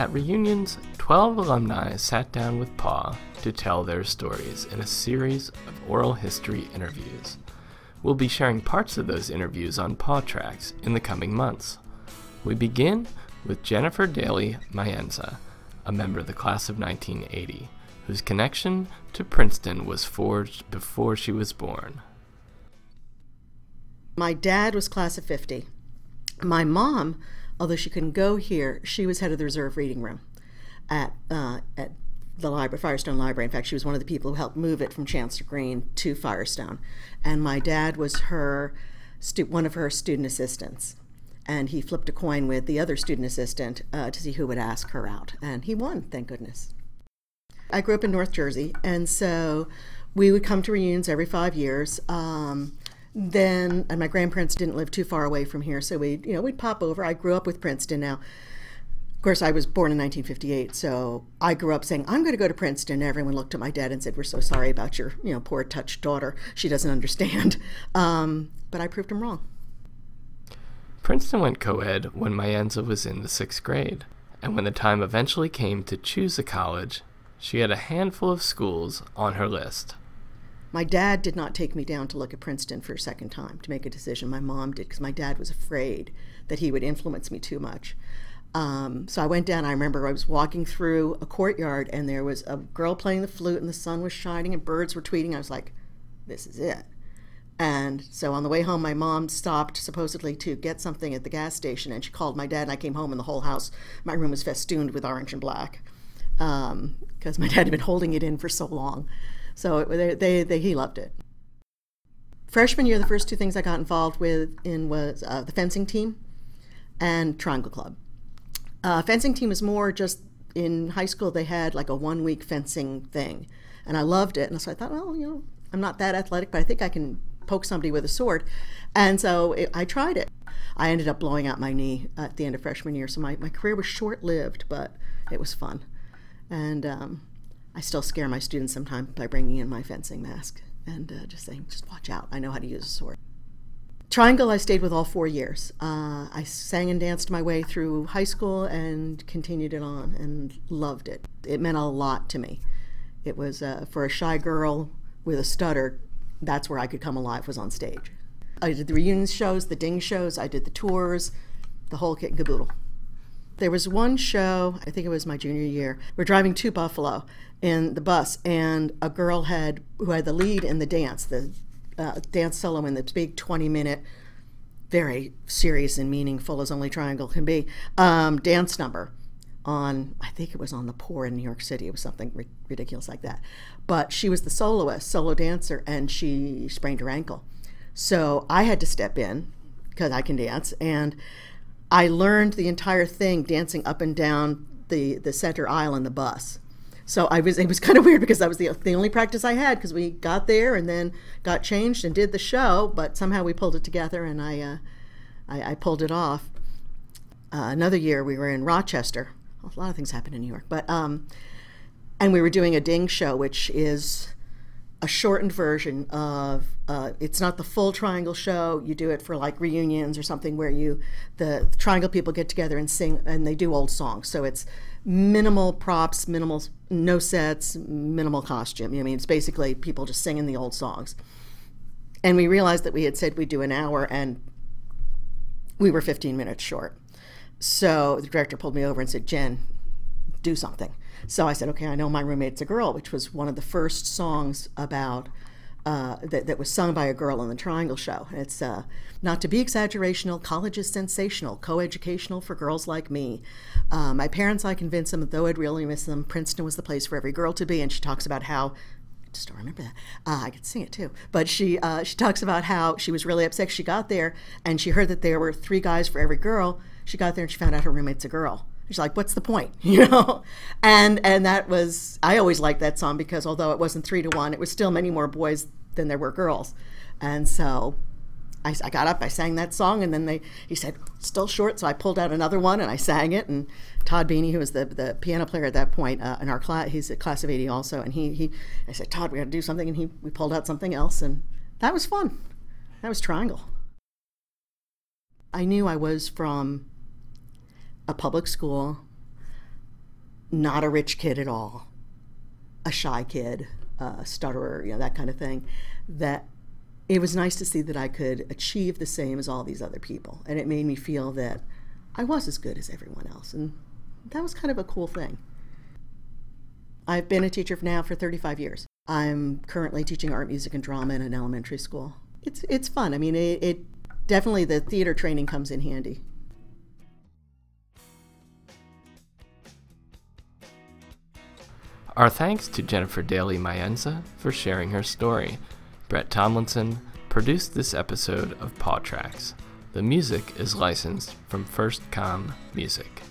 At reunions, 12 alumni sat down with PAW to tell their stories in a series of oral history interviews. We'll be sharing parts of those interviews on PAW Tracks in the coming months. We begin with Jennifer Daly Mayenza, a member of the class of 1980, whose connection to Princeton was forged before she was born. My dad was class of 50. My mom, although she couldn't go here, she was head of the reserve reading room at, uh, at the library, Firestone Library. In fact, she was one of the people who helped move it from Chancellor Green to Firestone. And my dad was her stu- one of her student assistants. And he flipped a coin with the other student assistant uh, to see who would ask her out. And he won, thank goodness. I grew up in North Jersey, and so we would come to reunions every five years. Um, then, and my grandparents didn't live too far away from here, so we, you know, we'd pop over. I grew up with Princeton. Now, of course, I was born in 1958, so I grew up saying, I'm going to go to Princeton. Everyone looked at my dad and said, We're so sorry about your, you know, poor touched daughter. She doesn't understand. Um, but I proved him wrong. Princeton went co ed when Mayenza was in the sixth grade, and when the time eventually came to choose a college, she had a handful of schools on her list. My dad did not take me down to look at Princeton for a second time to make a decision. My mom did because my dad was afraid that he would influence me too much. Um, so I went down. I remember I was walking through a courtyard and there was a girl playing the flute and the sun was shining and birds were tweeting. I was like, this is it. And so on the way home, my mom stopped supposedly to get something at the gas station and she called my dad. And I came home and the whole house, my room was festooned with orange and black because um, my dad had been holding it in for so long. So they, they, they, he loved it. Freshman year, the first two things I got involved with in was uh, the fencing team and Triangle Club. Uh, fencing team was more just in high school. They had like a one week fencing thing, and I loved it. And so I thought, well, you know, I'm not that athletic, but I think I can poke somebody with a sword. And so it, I tried it. I ended up blowing out my knee at the end of freshman year. So my, my career was short lived, but it was fun. And um, I still scare my students sometimes by bringing in my fencing mask and uh, just saying, just watch out. I know how to use a sword. Triangle, I stayed with all four years. Uh, I sang and danced my way through high school and continued it on and loved it. It meant a lot to me. It was uh, for a shy girl with a stutter, that's where I could come alive, was on stage. I did the reunion shows, the ding shows, I did the tours, the whole kit and caboodle. There was one show, I think it was my junior year. We're driving to Buffalo in the bus, and a girl had who had the lead in the dance, the uh, dance solo in the big 20 minute, very serious and meaningful as only Triangle can be, um, dance number on, I think it was on the Poor in New York City. It was something ri- ridiculous like that. But she was the soloist, solo dancer, and she sprained her ankle. So I had to step in because I can dance. And I learned the entire thing dancing up and down the, the center aisle in the bus. So I was it was kind of weird because that was the the only practice I had because we got there and then got changed and did the show, but somehow we pulled it together and I uh, I, I, pulled it off. Uh, another year we were in Rochester. A lot of things happen in New York, but um, and we were doing a ding show, which is a shortened version of uh, it's not the full triangle show. You do it for like reunions or something where you the, the triangle people get together and sing and they do old songs. So it's minimal props minimal no sets minimal costume. I mean? It's basically people just singing the old songs. And we realized that we had said we'd do an hour and we were 15 minutes short. So the director pulled me over and said jen do something so I said, okay, I know My Roommate's a Girl, which was one of the first songs about uh, that, that, was sung by a girl on the Triangle Show. It's uh, not to be exaggerational, college is sensational, coeducational for girls like me. Uh, my parents, I convinced them that though I'd really miss them, Princeton was the place for every girl to be. And she talks about how I just don't remember that. Uh, I could sing it too. But she uh, she talks about how she was really upset. She got there and she heard that there were three guys for every girl. She got there and she found out her roommate's a girl. She's like, "What's the point?" You know, and and that was I always liked that song because although it wasn't three to one, it was still many more boys than there were girls, and so I, I, got up, I sang that song, and then they he said still short, so I pulled out another one and I sang it. And Todd Beanie, who was the, the piano player at that point uh, in our class, he's a class of '80 also, and he he I said Todd, we got to do something, and he we pulled out something else, and that was fun. That was Triangle. I knew I was from a public school not a rich kid at all, a shy kid, a stutterer, you know, that kind of thing, that it was nice to see that I could achieve the same as all these other people. And it made me feel that I was as good as everyone else. And that was kind of a cool thing. I've been a teacher now for 35 years. I'm currently teaching art, music, and drama in an elementary school. It's, it's fun. I mean, it, it definitely the theater training comes in handy. Our thanks to Jennifer Daly Mayenza for sharing her story. Brett Tomlinson produced this episode of PAW Tracks. The music is licensed from FirstCom Music.